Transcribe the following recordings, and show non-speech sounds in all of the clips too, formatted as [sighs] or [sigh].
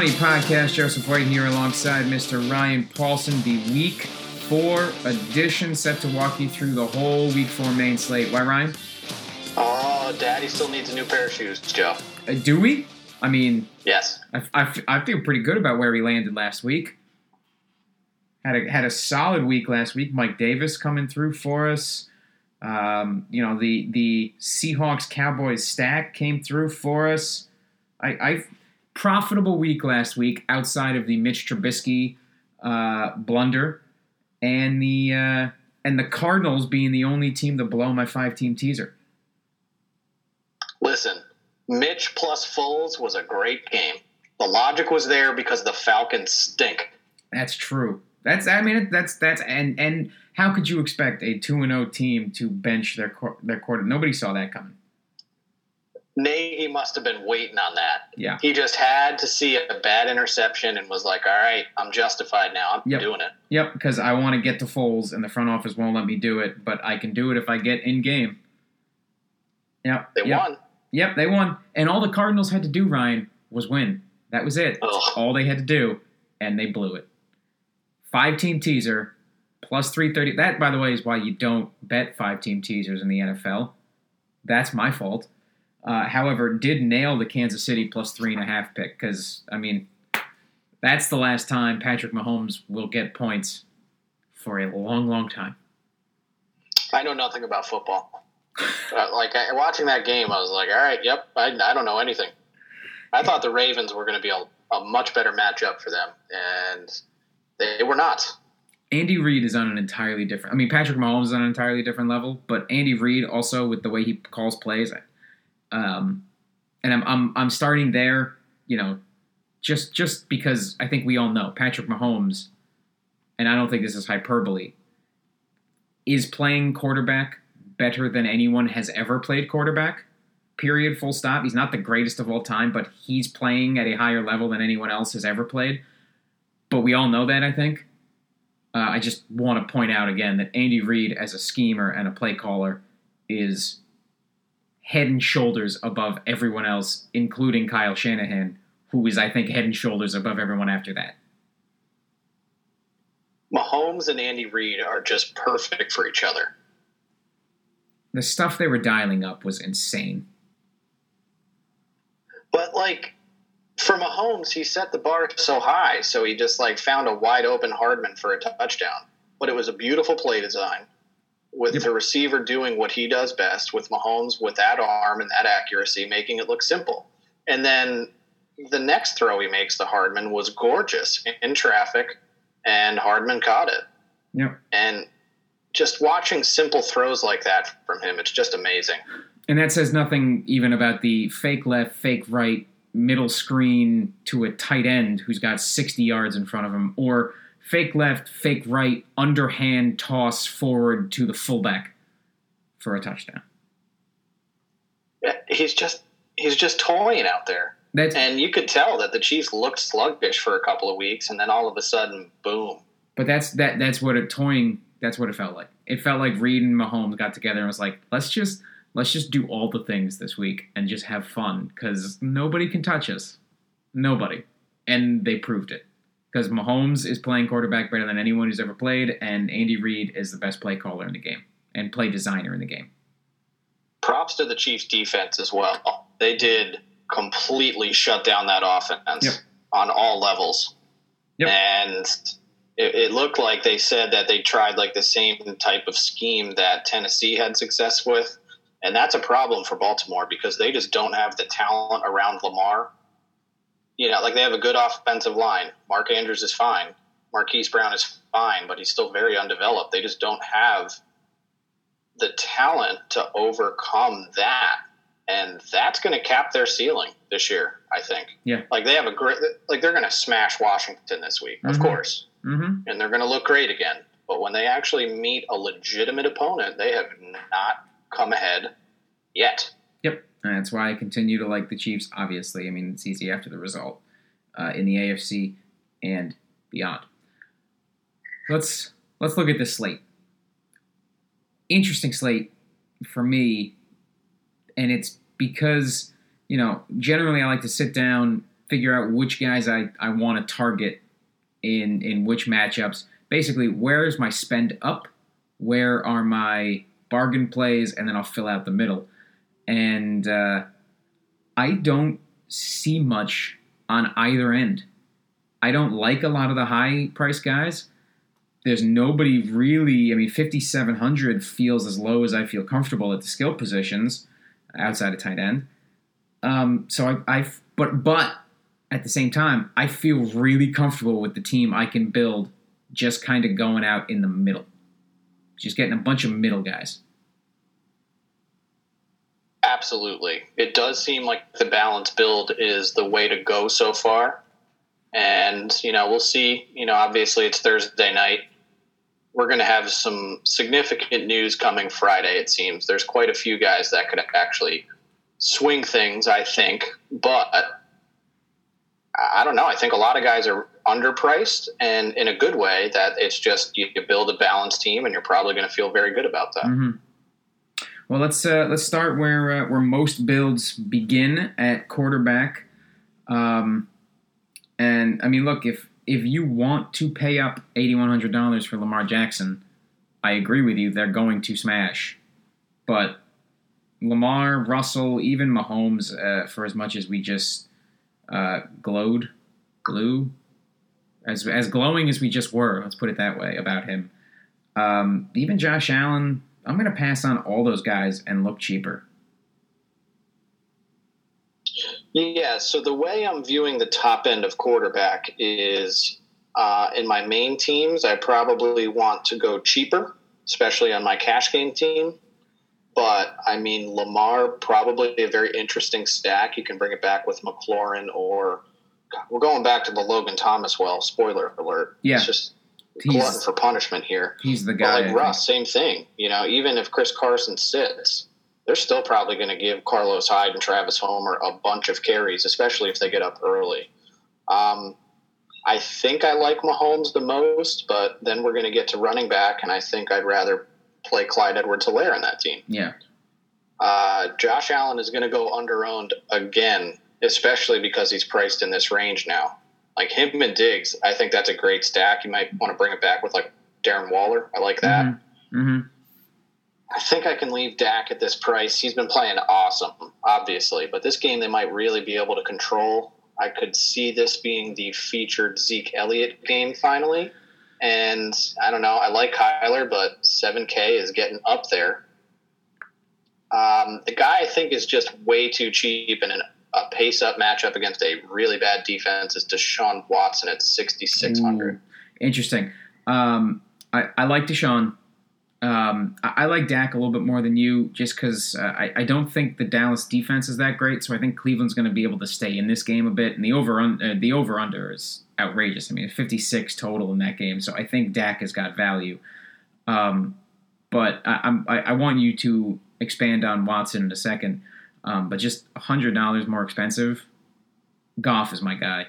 Money Podcast. Joseph White here alongside Mr. Ryan Paulson. The Week 4 edition set to walk you through the whole Week 4 main slate. Why, Ryan? Oh, Daddy still needs a new pair of shoes, Joe. Uh, do we? I mean, Yes. I, I, I feel pretty good about where we landed last week. Had a, had a solid week last week. Mike Davis coming through for us. Um, you know, the, the Seahawks Cowboys stack came through for us. I, I profitable week last week outside of the Mitch Trubisky uh, blunder and the uh, and the Cardinals being the only team to blow my five team teaser. Listen, Mitch plus Foles was a great game. The logic was there because the Falcons stink. That's true. That's I mean that's that's and and how could you expect a two and zero team to bench their their quarter? Nobody saw that coming. Nagy must have been waiting on that. Yeah. He just had to see a bad interception and was like, all right, I'm justified now. I'm Yep. doing it. Yep, because I want to get to Foles and the front office won't let me do it, but I can do it if I get in game. Yep. They yep. won. Yep, they won. And all the Cardinals had to do, Ryan, was win. That was it. Ugh. all they had to do, and they blew it. Five team teaser, plus 330. That, by the way, is why you don't bet five team teasers in the NFL. That's my fault. Uh, however, did nail the Kansas City plus three and a half pick because, I mean, that's the last time Patrick Mahomes will get points for a long, long time. I know nothing about football. Uh, like I, watching that game, I was like, all right, yep, I, I don't know anything. I thought the Ravens were going to be a, a much better matchup for them, and they were not. Andy Reid is on an entirely different. I mean, Patrick Mahomes is on an entirely different level, but Andy Reid also with the way he calls plays, um, and I'm I'm I'm starting there. You know, just just because I think we all know Patrick Mahomes, and I don't think this is hyperbole, is playing quarterback better than anyone has ever played quarterback. Period. Full stop. He's not the greatest of all time, but he's playing at a higher level than anyone else has ever played. But we all know that. I think. Uh, I just want to point out again that Andy Reid, as a schemer and a play caller, is head and shoulders above everyone else, including Kyle Shanahan, who is, I think, head and shoulders above everyone after that. Mahomes and Andy Reid are just perfect for each other. The stuff they were dialing up was insane. But like for Mahomes, he set the bar so high, so he just like found a wide open Hardman for a touchdown. But it was a beautiful play design with Yep. the receiver doing what he does best with Mahomes with that arm and that accuracy, making it look simple. And then the next throw he makes to Hardman was gorgeous in traffic, and Hardman caught it. Yep. And just watching simple throws like that from him, it's just amazing. And that says nothing even about the fake left, fake right, middle screen to a tight end who's got 60 yards in front of him, or fake left, fake right, underhand toss forward to the fullback for a touchdown. He's just he's just toying out there. That's And you could tell that the Chiefs looked sluggish for a couple of weeks, and then all of a sudden, boom. But that's that that's what it toying that's what it felt like. It felt like Reid and Mahomes got together and was like, let's just let's just do all the things this week and just have fun because nobody can touch us. Nobody. And they proved it. Because Mahomes is playing quarterback better than anyone who's ever played, and Andy Reid is the best play caller in the game and play designer in the game. Props to the Chiefs defense as well. They did completely shut down that offense Yep. on all levels. Yep. And it, it looked like they said that they tried like the same type of scheme that Tennessee had success with. And that's a problem for Baltimore because they just don't have the talent around Lamar. You know, like they have a good offensive line. Mark Andrews is fine. Marquise Brown is fine, but he's still very undeveloped. They just don't have the talent to overcome that. And that's going to cap their ceiling this year, I think. Yeah. Like they have a great, like they're going to smash Washington this week, of Mhm. course, Mm-hmm. and they're going to look great again. But when they actually meet a legitimate opponent, they have not come ahead yet. Yep. And that's why I continue to like the Chiefs, obviously. I mean, it's easy after the result uh, in the AFC and beyond. Let's let's look at this slate. Interesting slate for me, and it's because, you know, generally I like to sit down figure out which guys I, I want to target in in which matchups. Basically, where is my spend up? Where are my bargain plays? And then I'll fill out the middle. And uh, I don't see much on either end. I don't like a lot of the high price guys. There's nobody really. I mean, 5,700 feels as low as I feel comfortable at the skill positions outside of tight end. Um, so I, I, but but at the same time, I feel really comfortable with the team I can build, just kind of going out in the middle, just getting a bunch of middle guys. Absolutely, it does seem like the balance build is the way to go so far, and you know we'll see. You know, obviously it's Thursday night. We're going to have some significant news coming Friday. It seems there's quite a few guys that could actually swing things, I think. But I don't know. I think a lot of guys are underpriced and in a good way that it's just you, build a balanced team and you're probably going to feel very good about that. Mm-hmm. Well, let's uh, let's start where uh, where most builds begin at quarterback. Um, and I mean, look if if you want to pay up eighty one hundred dollars for Lamar Jackson, I agree with you. They're going to smash, but Lamar, Russell, even Mahomes, uh, for as much as we just uh, glowed, glue, as as glowing as we just were, let's put it that way about him. Um, even Josh Allen, I'm going to pass on all those guys and look cheaper. Yeah, so the way I'm viewing the top end of quarterback is uh, in my main teams, I probably want to go cheaper, especially on my cash game team. But I mean, Lamar probably a very interesting stack. You can bring it back with McLaurin or we're going back to the Logan Thomas well. Spoiler alert. Yeah. It's just glutton for punishment here. He's the guy. But like Russ, same thing. You know, even if Chris Carson sits, they're still probably going to give Carlos Hyde and Travis Homer a bunch of carries, especially if they get up early. Um, I think I like Mahomes the most, but then we're going to get to running back, and I think I'd rather play Clyde Edwards Helaire in that team. Yeah. Uh, Josh Allen is going to go under owned again, especially because he's priced in this range now. Like him and Diggs, I think that's a great stack. You might want to bring it back with like Darren Waller. I like that. Mm-hmm. Mm-hmm. I think I can leave Dak at this price. He's been playing awesome, obviously, but this game they might really be able to control. I could see this being the featured Zeke Elliott game finally. And I don't know. I like Kyler, but 7K is getting up there. Um, the guy I think is just way too cheap in an, a pace up matchup against a really bad defense is Deshaun Watson at 6,600. Interesting. Um, I, I like Deshaun. Um, I, I, like Dak a little bit more than you, just because uh, I, I, don't think the Dallas defense is that great. So I think Cleveland's going to be able to stay in this game a bit, and the over uh, the over under is outrageous. I mean, 56 total in that game, so I think Dak has got value. Um, but I, I, I, want you to expand on Watson in a second. Um, but just hundred dollars more expensive. Goff is my guy.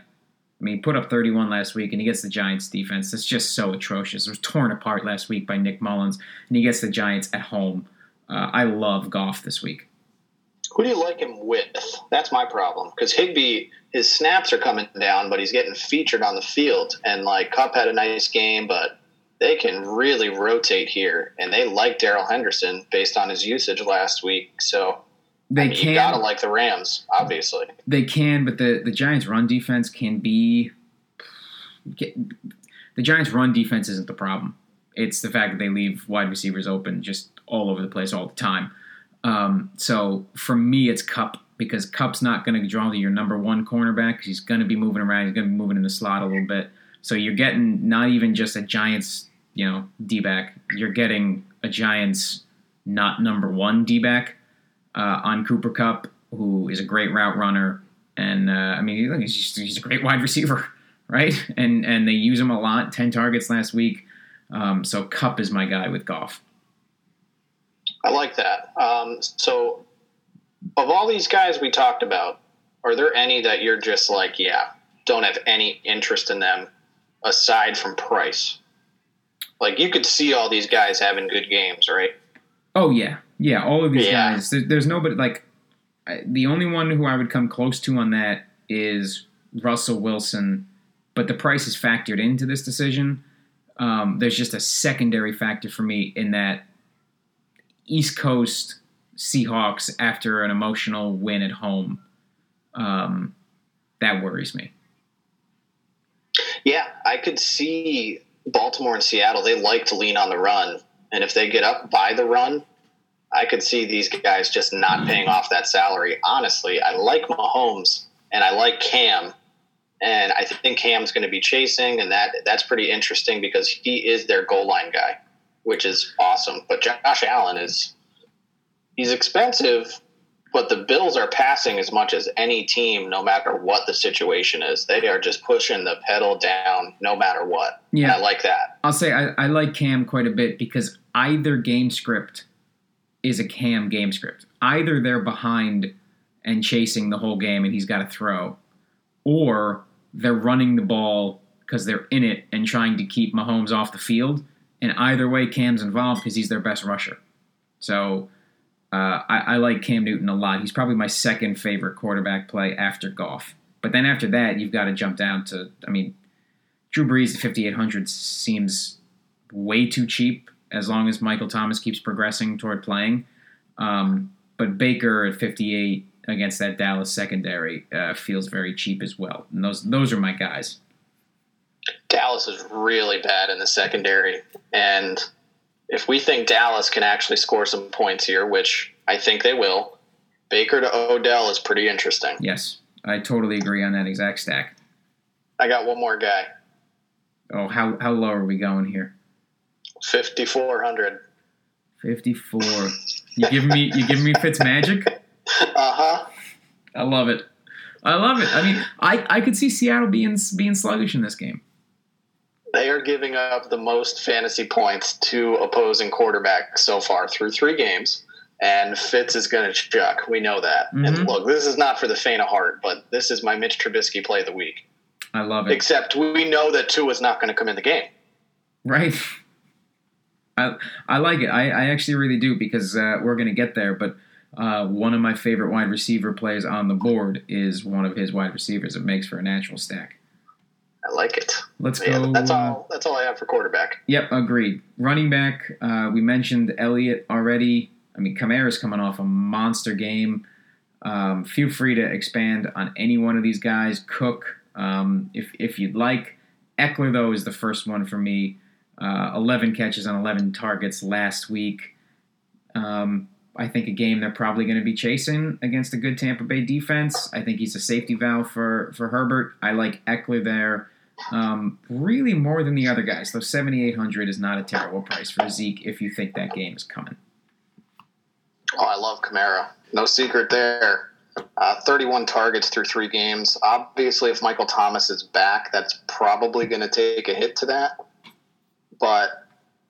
I mean, put up 31 last week, and he gets the Giants' defense. That's just so atrocious. It was torn apart last week by Nick Mullens, and he gets the Giants at home. Uh, I love Goff this week. Who do you like him with? That's my problem. Because Higbee, his snaps are coming down, but he's getting featured on the field. And, like, Kupp had a nice game, but they can really rotate here. And they like Darrell Henderson based on his usage last week. So they I mean, can. You gotta like the Rams, obviously. They can, but the the Giants' run defense can be. Get, the Giants' run defense isn't the problem. It's the fact that they leave wide receivers open just all over the place all the time. Um, so for me, it's Kupp because Kupp's not going to draw to your number one cornerback because he's going to be moving around. He's going to be moving in the slot a little bit. So you're getting not even just a Giants, you know, D back. You're getting a Giants not number one D back uh, on Cooper Kupp, who is a great route runner, and uh, I mean he's just, he's a great wide receiver, [laughs] right? And and they use him a lot. Ten targets last week. Um, so Kupp is my guy with Goff. I like that. Um, so, of all these guys we talked about, are there any that you're just like, yeah, don't have any interest in them aside from price? Like you could see all these guys having good games, right? Oh yeah, yeah, all of these yeah. guys. There, there's nobody like the only one who I would come close to on that is Russell Wilson, but the price is factored into this decision. Um, there's just a secondary factor for me in that East Coast Seahawks after an emotional win at home. Um, that worries me. Yeah, I could see Baltimore and Seattle. They like to lean on the run, and if they get up by the run, I could see these guys just not mm. paying off that salary. Honestly, I like Mahomes and I like Cam, and I think Cam's going to be chasing, and that that's pretty interesting because he is their goal line guy, which is awesome. But Josh Allen is he's expensive, but the Bills are passing as much as any team, no matter what the situation is. They are just pushing the pedal down, no matter what. Yeah, and I like that. I'll say I, I like Cam quite a bit because either game script is a Cam game script. Either they're behind and chasing the whole game and he's got to throw, or they're running the ball because they're in it and trying to keep Mahomes off the field. And either way, Cam's involved because he's their best rusher. So uh, I, I, like Cam Newton a lot. He's probably my second favorite quarterback play after Goff. But then after that, you've got to jump down to, I mean, Drew Brees at 5,800 seems way too cheap as long as Michael Thomas keeps progressing toward playing. Um, but Baker at 58 against that Dallas secondary uh, feels very cheap as well. And those those are my guys. Dallas is really bad in the secondary, and if we think Dallas can actually score some points here, which I think they will, Baker to Odell is pretty interesting. Yes, I totally agree on that exact stack. I got one more guy. Oh, how how low are we going here? Fifty four hundred. Fifty four. You give me you give me Fitz magic. Uh huh. I love it. I love it. I mean, I, I could see Seattle being being sluggish in this game. They are giving up the most fantasy points to opposing quarterbacks so far through three games, and Fitz is going to chuck. We know that. Mm-hmm. And look, this is not for the faint of heart, but this is my Mitch Trubisky play of the week. I love it. Except we know that Tua is not going to come in the game. Right. [laughs] I I like it. I, I actually really do because uh, we're going to get there, but – uh, one of my favorite wide receiver plays on the board is one of his wide receivers. It makes for a natural stack. I like it. Let's yeah, go. That's all. That's all I have for quarterback. Yep, agreed. Running back. Uh, we mentioned Elliott already. I mean, Kamara's coming off a monster game. Um, feel free to expand on any one of these guys. Cook, um, if if you'd like. Ekeler though is the first one for me. Uh, 11 catches on 11 targets last week. Um, I think a game they're probably going to be chasing against a good Tampa Bay defense. I think he's a safety valve for for Herbert. I like Ekeler there. Um, really more than the other guys. Though 7,800 is not a terrible price for Zeke if you think that game is coming. Oh, I love Kamara. No secret there. Uh, 31 targets through three games. Obviously, if Michael Thomas is back, that's probably going to take a hit to that. But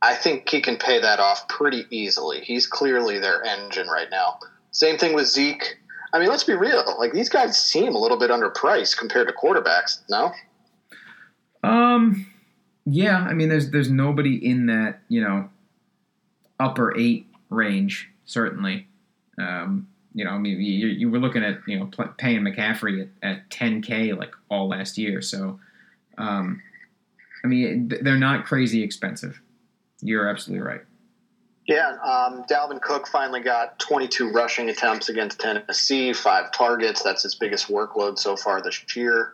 I think he can pay that off pretty easily. He's clearly their engine right now. Same thing with Zeke. I mean, let's be real. Like these guys seem a little bit underpriced compared to quarterbacks. No. Um. Yeah. I mean, there's there's nobody in that you know upper eight range. Certainly. Um. You know, I mean, you, you were looking at you know paying McCaffrey at, at 10k like all last year. So, um, I mean, they're not crazy expensive. You're absolutely right. Yeah, um, Dalvin Cook finally got 22 rushing attempts against Tennessee, five targets. That's his biggest workload so far this year.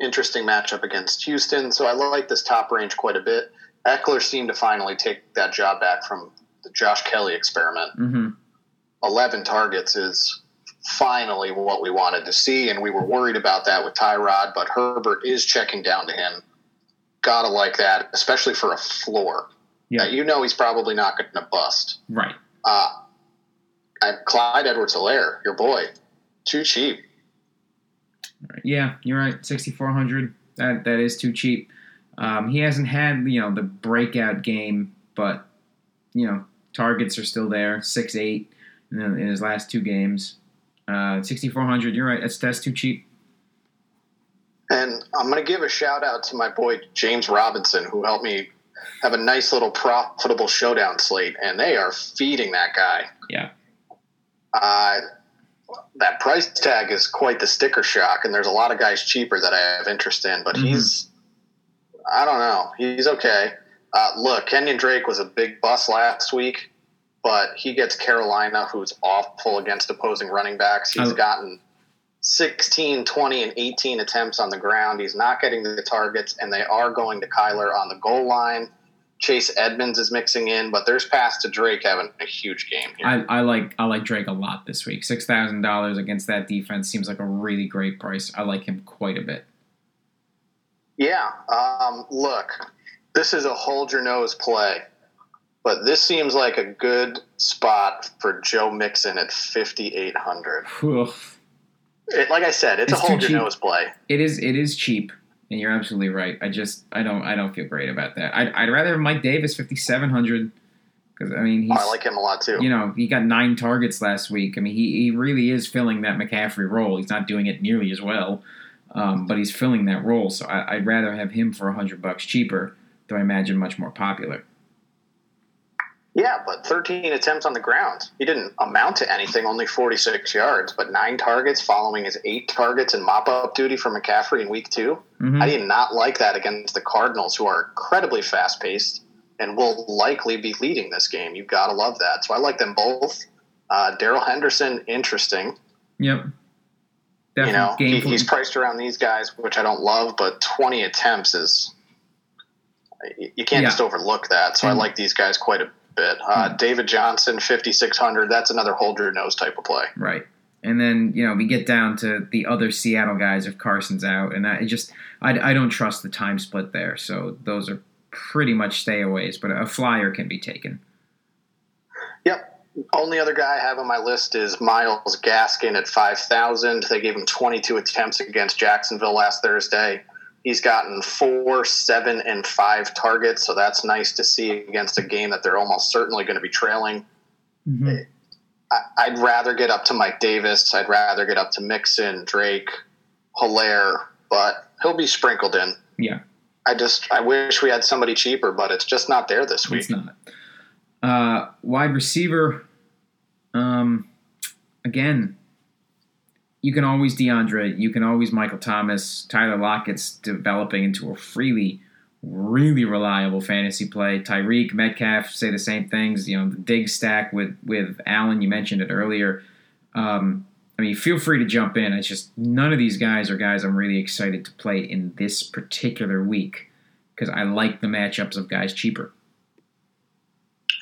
Interesting matchup against Houston. So I like this top range quite a bit. Ekeler seemed to finally take that job back from the Josh Kelley experiment. Mm-hmm. 11 targets is finally what we wanted to see, and we were worried about that with Tyrod, but Herbert is checking down to him. Gotta like that, especially for a floor. Yeah. you know he's probably not going to bust. Right. Uh, Clyde Edwards Helaire, your boy, too cheap. Yeah, you're right. 6400 That That is too cheap. Um, he hasn't had, you know, the breakout game, but, you know, targets are still there. 6 8 in, in his last two games. Uh, 6400 you're right. That's, that's too cheap. And I'm going to give a shout out to my boy James Robinson, who helped me have a nice little profitable showdown slate, and they are feeding that guy. Yeah. Uh, that price tag is quite the sticker shock, and there's a lot of guys cheaper that I have interest in, but mm-hmm. he's, I don't know, he's okay. Uh, look, Kenyan Drake was a big bust last week, but he gets Carolina, who's awful against opposing running backs. He's oh. gotten 16, 20, and 18 attempts on the ground. He's not getting the targets, and they are going to Kyler on the goal line. Chase Edmonds is mixing in, but there's pass to Drake having a huge game. Here. I, I like I like Drake a lot this week. Six thousand dollars against that defense seems like a really great price. I like him quite a bit. Yeah. Um, look, this is a hold your nose play, but this seems like a good spot for Joe Mixon at fifty eight hundred. Like I said, it's, it's a hold your nose play. It is. It is cheap. And you're absolutely right. I just I don't I don't feel great about that. I'd, I'd rather have Mike Davis fifty seven hundred because I mean oh, I like him a lot too. You know he got nine targets last week. I mean he he really is filling that McCaffrey role. He's not doing it nearly as well, um, but he's filling that role. So I, would rather have him for hundred bucks cheaper. Though I imagine much more popular. Yeah, but 13 attempts on the ground. He didn't amount to anything, only 46 yards, but nine targets following his eight targets and mop up duty for McCaffrey in week 2 mm-hmm. I did not like that against the Cardinals, who are incredibly fast paced and will likely be leading this game. You've got to love that. So I like them both. Uh, Darrell Henderson, interesting. Yep. Definitely you know, he, he's priced around these guys, which I don't love, but 20 attempts is. You can't yeah. just overlook that. So mm-hmm. I like these guys quite a bit. Uh, mm-hmm. David Johnson, 5,600. That's another hold your nose type of play. Right. And then, you know, we get down to the other Seattle guys if Carson's out. And I just, I, I don't trust the time split there. So those are pretty much stayaways, but a flyer can be taken. Yep. Only other guy I have on my list is Myles Gaskin at 5,000. They gave him 22 attempts against Jacksonville last Thursday. He's gotten four, seven, and five targets, so that's nice to see against a game that they're almost certainly going to be trailing. Mm-hmm. I, would rather get up to Mike Davis. I'd rather get up to Mixon, Drake, Helaire, but he'll be sprinkled in. Yeah. I just I wish we had somebody cheaper, but it's just not there this week. It's not. Uh, wide receiver. Um, again, you can always DeAndre, you can always Michael Thomas. Tyler Lockett's developing into a freely, really reliable fantasy play. Tyreek, Metcalf say the same things. You know, the dig stack with with Allen, you mentioned it earlier. Um, I mean, feel free to jump in. It's just none of these guys are guys I'm really excited to play in this particular week because I like the matchups of guys cheaper.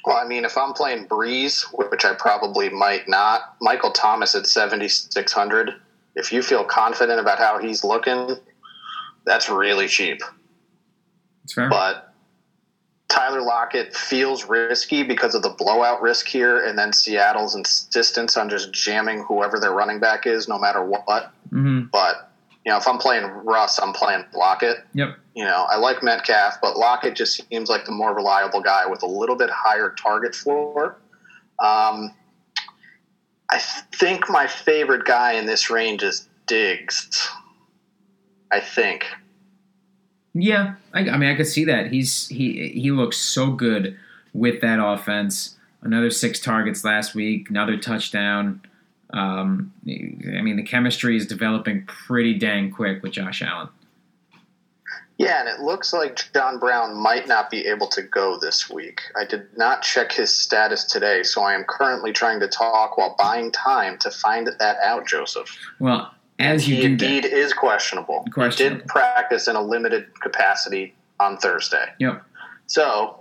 Well, I mean, if I'm playing Brees, which I probably might not, Michael Thomas at 7,600, if you feel confident about how he's looking, that's really cheap. It's fair. But Tyler Lockett feels risky because of the blowout risk here, and then Seattle's insistence on just jamming whoever their running back is, no matter what. Mm-hmm. But you know, if I'm playing Russ, I'm playing Lockett. Yep. You know, I like Metcalf, but Lockett just seems like the more reliable guy with a little bit higher target floor. Um, I think my favorite guy in this range is Diggs. I think. Yeah, I, I mean, I could see that. He's he he looks so good with that offense. Another six targets last week, another touchdown. Um, I mean, the chemistry is developing pretty dang quick with Josh Allen. Yeah, and it looks like John Brown might not be able to go this week. I did not check his status today, so I am currently trying to talk while buying time to find that out, Joseph. Well, as you he indeed that, is questionable. questionable. He did practice in a limited capacity on Thursday. Yep. So,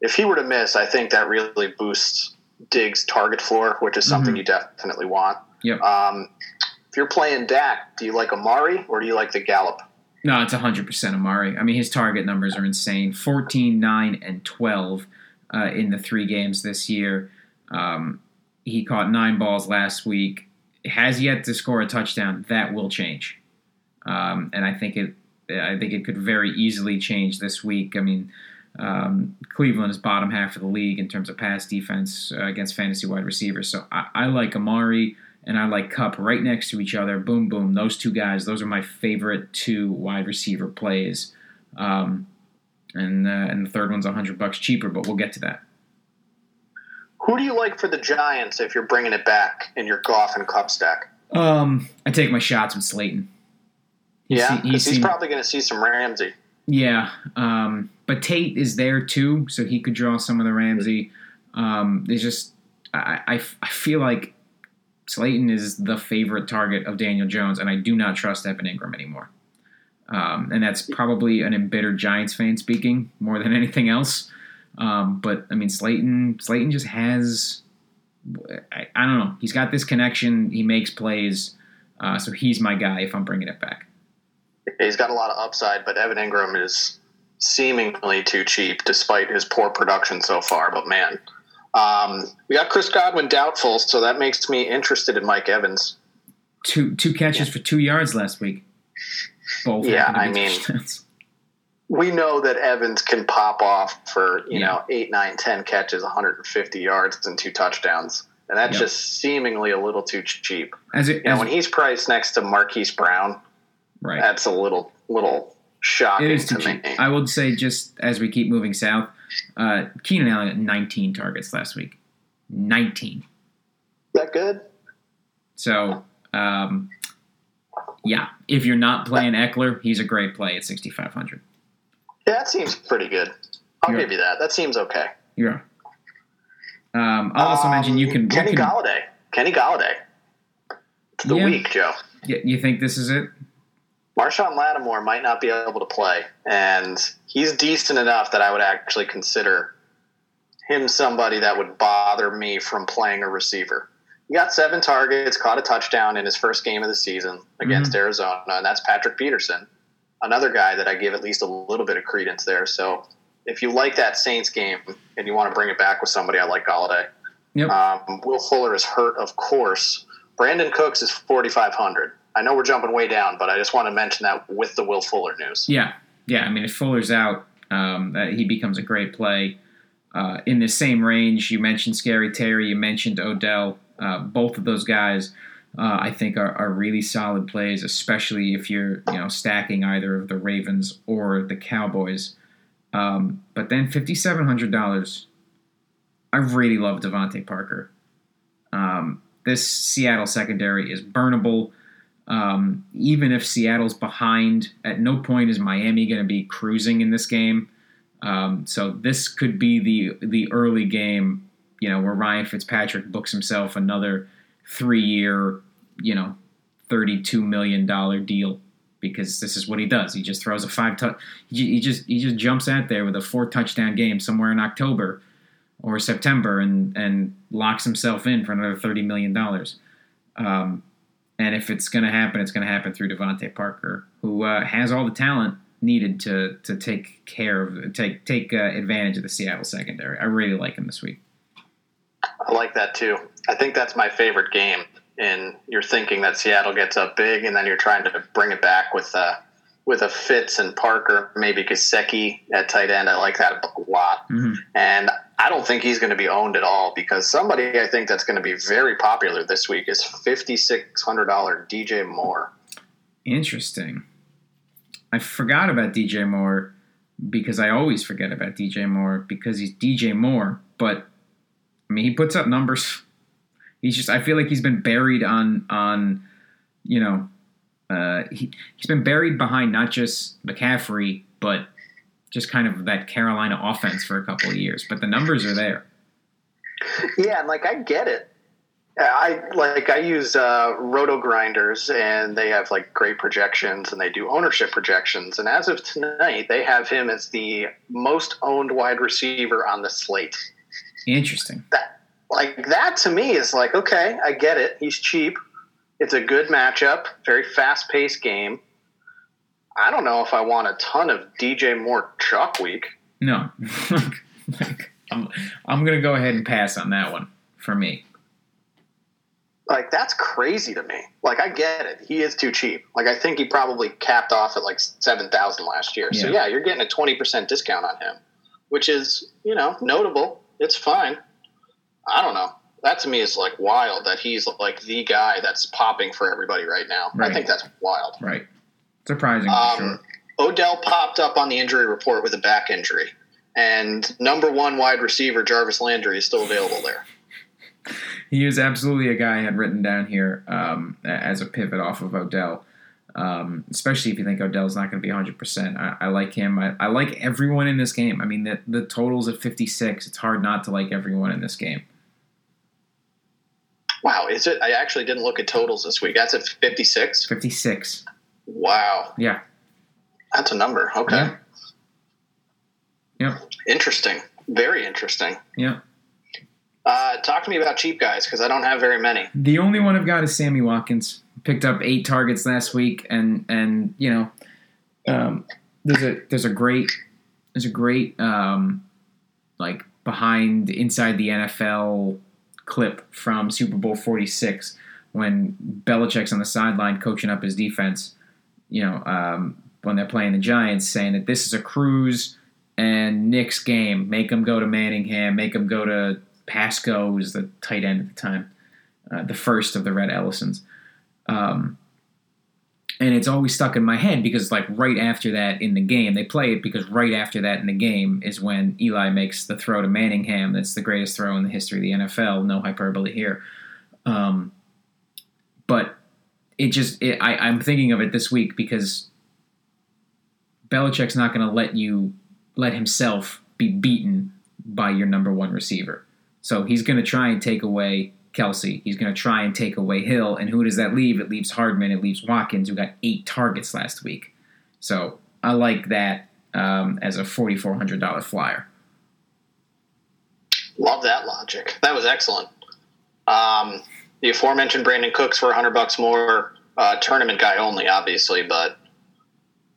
if he were to miss, I think that really boosts Diggs target floor, which is something mm-hmm. you definitely want. Yep. Um, if you're playing Dak, do you like Amari or do you like the Gallup? No, it's 100% Amari. I mean, his target numbers are insane 14, 9, and 12 uh, in the three games this year. Um, he caught nine balls last week. Has yet to score a touchdown. That will change. Um, and I think it I think it could very easily change this week. I mean, um, Cleveland is bottom half of the league in terms of pass defense uh, against fantasy wide receivers. So I, I, like Amari and I like Kupp right next to each other. Boom, boom. Those two guys, those are my favorite two wide receiver plays. Um, and uh, and the third one's hundred bucks cheaper, but we'll get to that. Who do you like for the Giants if you're bringing it back in your Goff and Kupp stack? Um, I take my shots with Slayton. He's yeah, he's, he's probably going to see some Ramsey. Yeah, um, but Tate is there too, so he could draw some of the Ramsey. Um, just I, I, I feel like Slayton is the favorite target of Daniel Jones, and I do not trust Evan Engram anymore. Um, and that's probably an embittered Giants fan speaking more than anything else. Um, but I mean, Slayton Slayton just has I, I, don't know. He's got this connection. He makes plays, uh, so he's my guy if I'm bringing it back. He's got a lot of upside, but Evan Engram is seemingly too cheap despite his poor production so far. But man, um, we got Chris Godwin doubtful, so that makes me interested in Mike Evans. Two two catches yeah. for two yards last week. Both. Yeah, I mean, [laughs] we know that Evans can pop off for you yeah. know eight, nine, ten catches, 150 yards, and two touchdowns, and that's yep. just seemingly a little too cheap. As it, you know, when he's priced next to Marquise Brown, right, that's a little little shocking it is to me. I would say just as we keep moving south, uh, Keenan Allen had 19 targets last week. 19. That good? So, um, yeah, if you're not playing Ekeler, he's a great play at 6,500. Yeah, that seems pretty good. I'll You're, give you that. That seems okay. Yeah. Um, I'll also um, mention you can Kenny you can, Golladay. Kenny Golladay. It's the yeah. week, Joe. Yeah, you think this is it? Marshon Lattimore might not be able to play, and he's decent enough that I would actually consider him somebody that would bother me from playing a receiver. He got seven targets, caught a touchdown in his first game of the season against mm-hmm. Arizona, and that's Patrick Peterson another guy that I give at least a little bit of credence there. So if you like that Saints game and you want to bring it back with somebody, I like Golladay. Yep. Um, Will Fuller is hurt, of course. Brandin Cooks is 4,500. I know we're jumping way down, but I just want to mention that with the Will Fuller news. Yeah. Yeah. I mean, if Fuller's out, um, he becomes a great play. Uh, in the same range, you mentioned Scary Terry, you mentioned Odell. Uh, both of those guys uh, I think are, are really solid plays, especially if you're you know stacking either of the Ravens or the Cowboys. Um, but then fifty seven hundred dollars, I really love DeVante Parker. Um, this Seattle secondary is burnable. Um, even if Seattle's behind, at no point is Miami going to be cruising in this game. Um, so this could be the the early game, you know, where Ryan Fitzpatrick books himself another three year, you know, $32 million deal because this is what he does. He just throws a five touch. He, just he just jumps out there with a four touchdown game somewhere in October or September and and locks himself in for another thirty million dollars. Um, and if it's going to happen, it's going to happen through DeVante Parker, who uh, has all the talent needed to to take care of take take uh, advantage of the Seattle secondary. I really like him this week. I like that too. I think that's my favorite game. And you're thinking that Seattle gets up big, and then you're trying to bring it back with uh, with a Fitz and Parker, maybe Gesicki at tight end. I like that a lot. Mm-hmm. And I don't think he's going to be owned at all because somebody I think that's going to be very popular this week is fifty six hundred dollar DJ Moore. Interesting. I forgot about DJ Moore because I always forget about DJ Moore because he's DJ Moore, but I mean, he puts up numbers. [laughs] He's just I feel like he's been buried on on you know uh, he he's been buried behind not just McCaffrey but just kind of that Carolina offense for a couple of years. But the numbers are there. Yeah, and like I get it. I like I use uh, Roto Grinders, and they have like great projections, and they do ownership projections. And as of tonight, they have him as the most owned wide receiver on the slate. Interesting. That like that to me is like okay, I get it. He's cheap. It's a good matchup. Very fast paced game. I don't know if I want a ton of DJ Moore chalk week. No, [laughs] like, I'm I'm gonna go ahead and pass on that one for me. Like that's crazy to me. Like I get it. He is too cheap. Like I think he probably capped off at like seven thousand last year. Yeah. So yeah, you're getting a twenty percent discount on him, which is you know notable it's fine. I don't know. That to me is like wild that he's like the guy that's popping for everybody right now. Right. I think that's wild. Right. Surprising. Um, sure. Odell popped up on the injury report with a back injury, and number one wide receiver Jarvis Landry is still available there. he is absolutely a guy I had written down here um, as a pivot off of Odell. Um, especially if you think Odell's not going to be 100%. I, I like him. I, I, like everyone in this game. I mean, the, the total's at 56. It's hard not to like everyone in this game. Wow, is it? I actually didn't look at totals this week. That's at 56? 56. Wow. Yeah. That's a number. Okay. Yeah. Yep. Interesting. Very interesting. Yeah. Uh, talk to me about cheap guys because I don't have very many. The only one I've got is Sammy Watkins. Picked up eight targets last week, and and you know, um, there's a there's a great there's a great um, like behind inside the NFL clip from Super Bowl 46 when Belichick's on the sideline coaching up his defense. You know, um, when they're playing the Giants, saying that this is a Cruz and Nicks game. Make them go to Manningham. Make them go to Pascoe, who was the tight end at the time, uh, the first of the Rhett Ellisons. Um, and it's always stuck in my head because, like, right after that in the game, they play it because right after that in the game is when Eli makes the throw to Manningham. That's the greatest throw in the history of the NFL. No hyperbole here. Um, but it just, it, I, I'm thinking of it this week because Belichick's not going to let you let himself be beaten by your number one receiver. So he's going to try and take away Kelce. He's going to try and take away Hill. And who does that leave? It leaves Hardman. It leaves Watkins, who got eight targets last week. So I like that um, as a $4,400 flyer. Love that logic. That was excellent. Um, the aforementioned Brandin Cooks for 100 bucks more. Uh, tournament guy only, obviously, but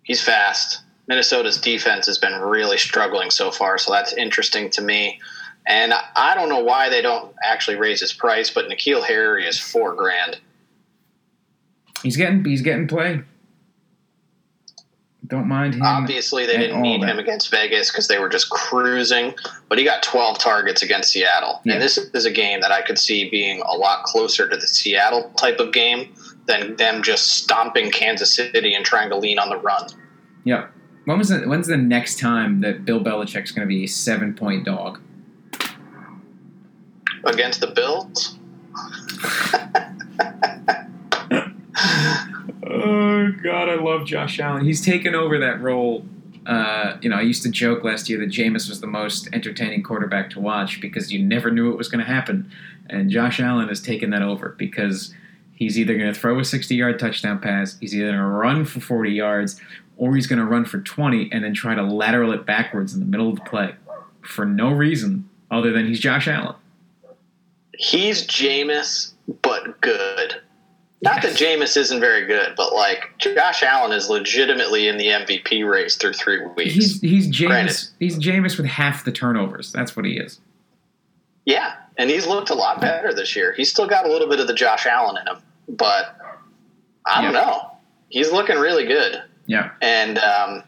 he's fast. Minnesota's defense has been really struggling so far, so that's interesting to me. And I don't know why they don't actually raise his price, but N'Keal Harry is four grand. He's getting he's getting play. Don't mind him. Obviously, they didn't need him against Vegas because they were just cruising. But he got 12 targets against Seattle, yeah. and this is a game that I could see being a lot closer to the Seattle type of game than them just stomping Kansas City and trying to lean on the run. Yep. When was the, when's the next time that Bill Belichick's going to be a seven point dog? against the Bills. [laughs] [laughs] God, I love Josh Allen. He's taken over that role. Uh, you know, I used to joke last year that Jameis was the most entertaining quarterback to watch because you never knew what was going to happen, and Josh Allen has taken that over because he's either going to throw a 60-yard touchdown pass, he's either going to run for 40 yards, or he's going to run for 20 and then try to lateral it backwards in the middle of the play for no reason other than he's Josh Allen he's Jameis, but good. Not yes. that Jameis isn't very good, but like Josh Allen is legitimately in the MVP race through three weeks. He's he's Jameis. Granted. He's Jameis with half the turnovers. That's what he is. Yeah, and he's looked a lot better this year. He's still got a little bit of the Josh Allen in him, but I don't know. He's looking really good. Yeah, and um,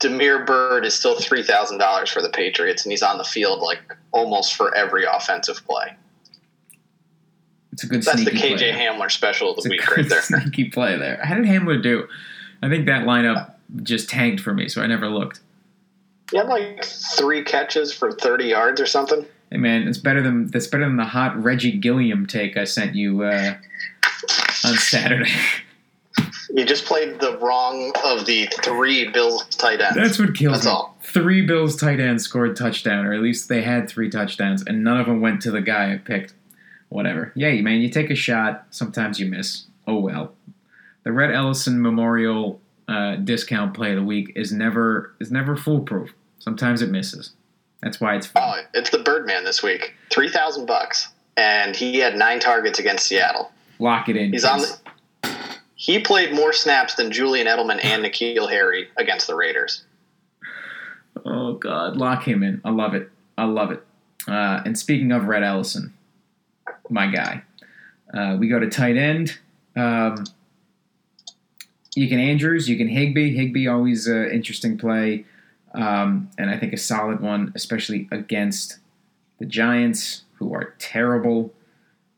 Damiere Byrd is still three thousand dollars for the Patriots, and he's on the field like almost for every offensive play. It's a good. That's the KJ play. Hamler special of the week, right there. [laughs] Sneaky play there. How did Hamler do? I think that lineup just tanked for me, so I never looked. He had like three catches for thirty yards or something. Hey man, it's better than that's better than the hot Reggie Gilliam take I sent you uh, on Saturday. [laughs] You just played the wrong of the three Bills tight ends. That's what kills That's me. all. Three Bills tight ends scored touchdown, or at least they had three touchdowns, and none of them went to the guy I picked. Whatever. Yeah, man, you take a shot. Sometimes you miss. Oh well. The Rhett Ellison Memorial uh, discount play of the week is never is never foolproof. Sometimes it misses. That's why it's. Fun. Oh, it's the Birdman this week. Three thousand bucks, and he had nine targets against Seattle. Lock it in. He's on. The, he played more snaps than Julian Edelman and N'Keal Harry against the Raiders. Oh God, lock him in. I love it. I love it. Uh, and speaking of Rhett Ellison, my guy, uh, we go to tight end. Um, you can Andrews, you can Higbee. Higbee always an interesting play, um, and I think a solid one, especially against the Giants, who are terrible.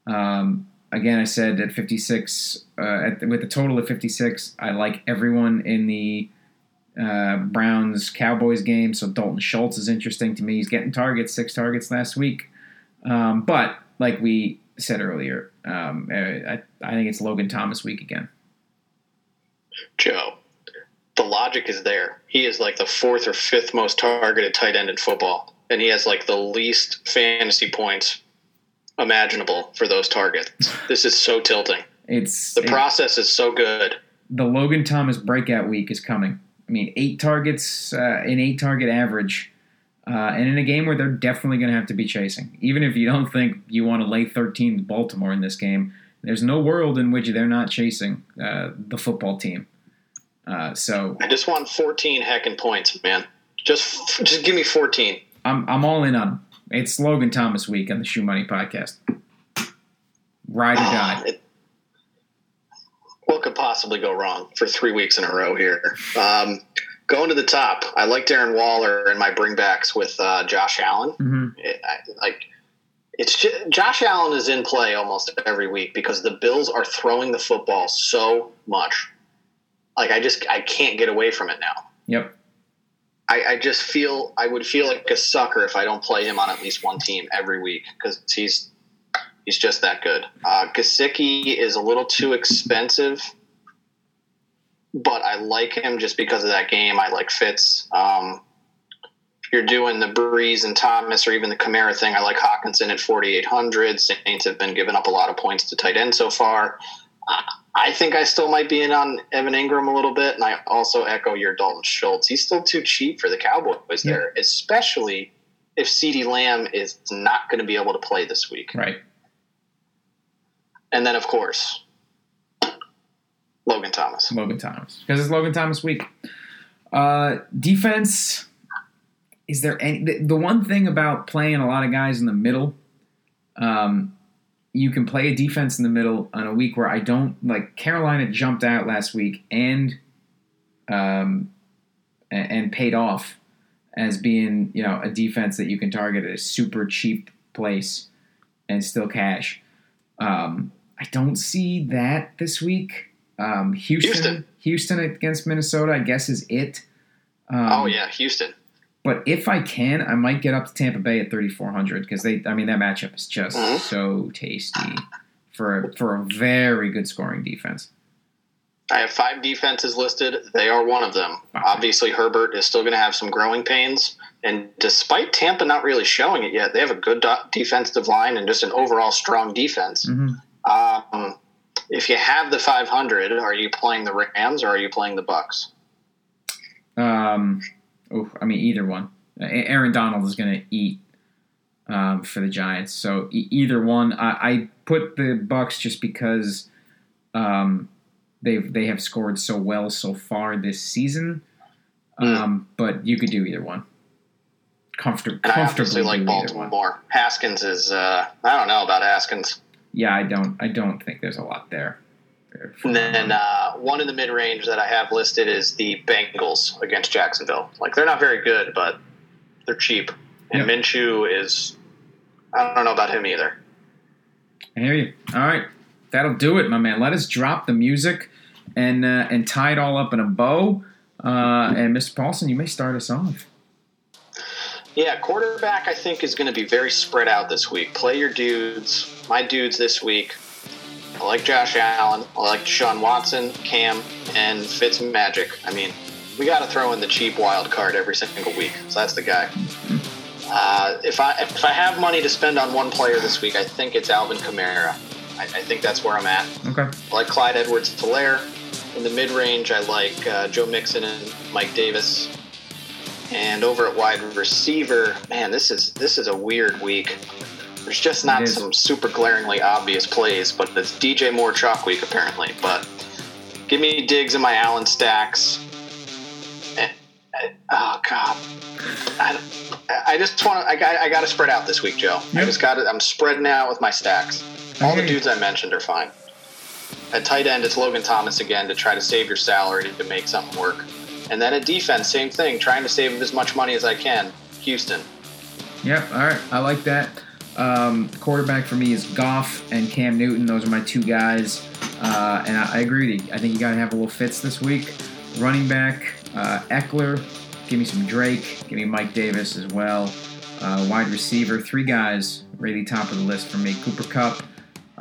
Um, again, I said at 56, uh, at, with a total of 56, I like everyone in the uh, Browns Cowboys game. So Dalton Schultz is interesting to me. He's getting targets, six targets last week. Um, but like we said earlier, um, I, I think it's Logan Thomas week again. Joe, the logic is there. He is like the fourth or fifth most targeted tight end in football, and he has like the least fantasy points imaginable for those targets. [laughs] This is so tilting. It's The it- process is so good. the Logan Thomas breakout week is coming. I mean, eight targets, uh, an eight target average, uh, and in a game where they're definitely going to have to be chasing. Even if you don't think you want to lay 13 to Baltimore in this game, there's no world in which they're not chasing uh, the football team. Uh, so I just want 14 heckin' points, man. Just just give me 14. I'm I'm all in on. It's Logan Thomas week on the Shoe Money podcast. Ride or die. Oh, [sighs] it- what could possibly go wrong for three weeks in a row here? Um, going to the top, I like Darren Waller and my bringbacks with uh, Josh Allen. hmm It, I, like it's just, Josh Allen is in play almost every week because the Bills are throwing the football so much. Like I just I can't get away from it now. Yep. I, I just feel I would feel like a sucker if I don't play him on at least one team every week because he's he's just that good. Uh, Gesicki is a little too expensive, but I like him just because of that game. I like Fitz. Um, if you're doing the Brees and Thomas or even the Kamara thing, I like Hockenson at 4,800. Saints have been giving up a lot of points to tight end so far. Uh, I think I still might be in on Evan Engram a little bit, and I also echo your Dalton Schultz. He's still too cheap for the Cowboys Yeah. there, especially if CeeDee Lamb is not going to be able to play this week. Right. And then, of course, Logan Thomas. Logan Thomas because it's Logan Thomas week. Uh, defense. Is there any the, the one thing about playing a lot of guys in the middle? Um, you can play a defense in the middle on a week where I don't like Carolina jumped out last week and um, and paid off as being you know a defense that you can target at a super cheap place and still cash. Um, I don't see that this week. Um, Houston, Houston. Houston against Minnesota, I guess is it. Um, oh, yeah, Houston. But if I can, I might get up to Tampa Bay at 3,400 because they, I mean, that matchup is just Mhm. so tasty for a, for a very good scoring defense. I have five defenses listed. They are one of them. Wow. Obviously, Herbert is still going to have some growing pains. And despite Tampa not really showing it yet, they have a good defensive line and just an overall strong defense. hmm Um, if you have the 500, are you playing the Rams or are you playing the Bucs? Um, oh, I mean, either one. Aaron Donald is going to eat um, for the Giants, so e- either one. I, I put the Bucs just because um, they they have scored so well so far this season. Um, But you could do either one. Comfort- I comfortably obviously like. Baltimore. Haskins is, uh, I don't know about Haskins. Yeah, I don't. I don't think there's a lot there. And then uh, one in the mid range that I have listed is the Bengals against Jacksonville. Like they're not very good, but they're cheap. And Yep. Minshew is, I don't know about him either. I hear you. All right, that'll do it, my man. Let us drop the music and uh, and tie it all up in a bow. Uh, and Mr. Paulson, you may start us off. Yeah, quarterback I think is going to be very spread out this week. Play your dudes. My dudes this week. I like Josh Allen. I like Sean Watson, Cam, and Fitz Magic. I mean, we got to throw in the cheap wild card every single week. So that's the guy. Uh, if I if I have money to spend on one player this week, I think it's Alvin Kamara. I, I think that's where I'm at. Okay. I like Clyde Edwards Helaire. In the mid range, I like uh, Joe Mixon and Mike Davis. And over at wide receiver, man, this is this is a weird week. There's just not some super glaringly obvious plays, but it's DJ Moore chalk week apparently. But give me Diggs in my Allen stacks. Eh, eh, Oh God, I, I just want to. I got. I got to spread out this week, Joe. I just got it. I'm spreading out with my stacks. All the dudes I mentioned are fine. At tight end, it's Logan Thomas again to try to save your salary to make something work. And then at defense, same thing, trying to save as much money as I can. Houston. Yep. All right. I like that. Um, quarterback for me is Goff and Cam Newton. Those are my two guys. Uh, and I, I agree with you. I think you got to have a little Fitz this week. Running back, uh, Ekeler. Give me some Drake. Give me Mike Davis as well. Uh, wide receiver, three guys really top of the list for me. Cooper Kupp,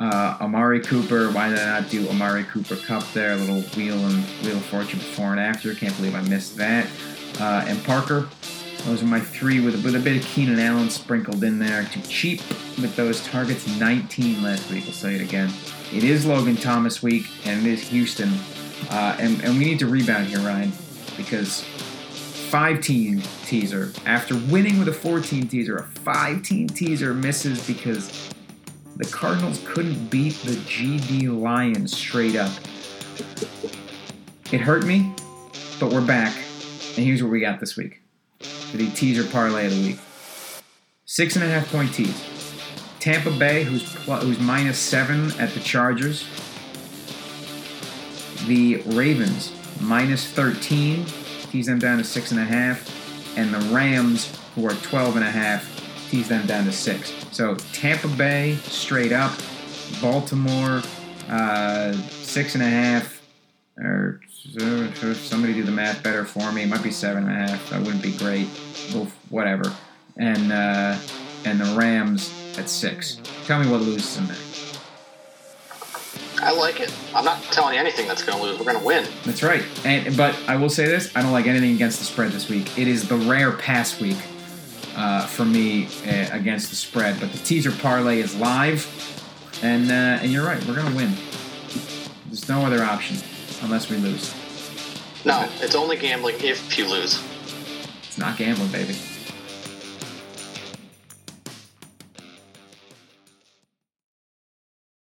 uh, Amari Cooper. Why did I not do Amari Cooper Kupp there? A little wheel and wheel of fortune before and after. Can't believe I missed that. Uh, and Parker. Those are my three with a, with a bit of Keenan Allen sprinkled in there. Too cheap with those targets. 19 last week. I'll say it again. It is Logan Thomas week, and it is Houston. Uh, and, and we need to rebound here, Ryan, because five team teaser after winning with a 14 teaser, a five team teaser misses because the Cardinals couldn't beat the GD Lions straight up. It hurt me, but we're back, and here's what we got this week for the teaser parlay of the week. Six and a half point tease. Tampa Bay, who's who's minus seven at the Chargers. The Ravens minus 13, tease them down to six and a half, and the Rams, who are 12 and a half, tease them down to six. So Tampa Bay straight up, Baltimore uh, six and a half, or somebody do the math better for me. It might be seven and a half. That wouldn't be great. Whatever. And uh, and the Rams at six. Tell me what loses in there. I like it. I'm not telling you anything that's going to lose. We're going to win. That's right. And but I will say this: I don't like anything against the spread this week. It is the rare pass week uh, for me uh, against the spread. But the teaser parlay is live, and uh, and you're right. We're to win. There's no other option unless we lose. No, it's only gambling if you lose. It's not gambling, baby.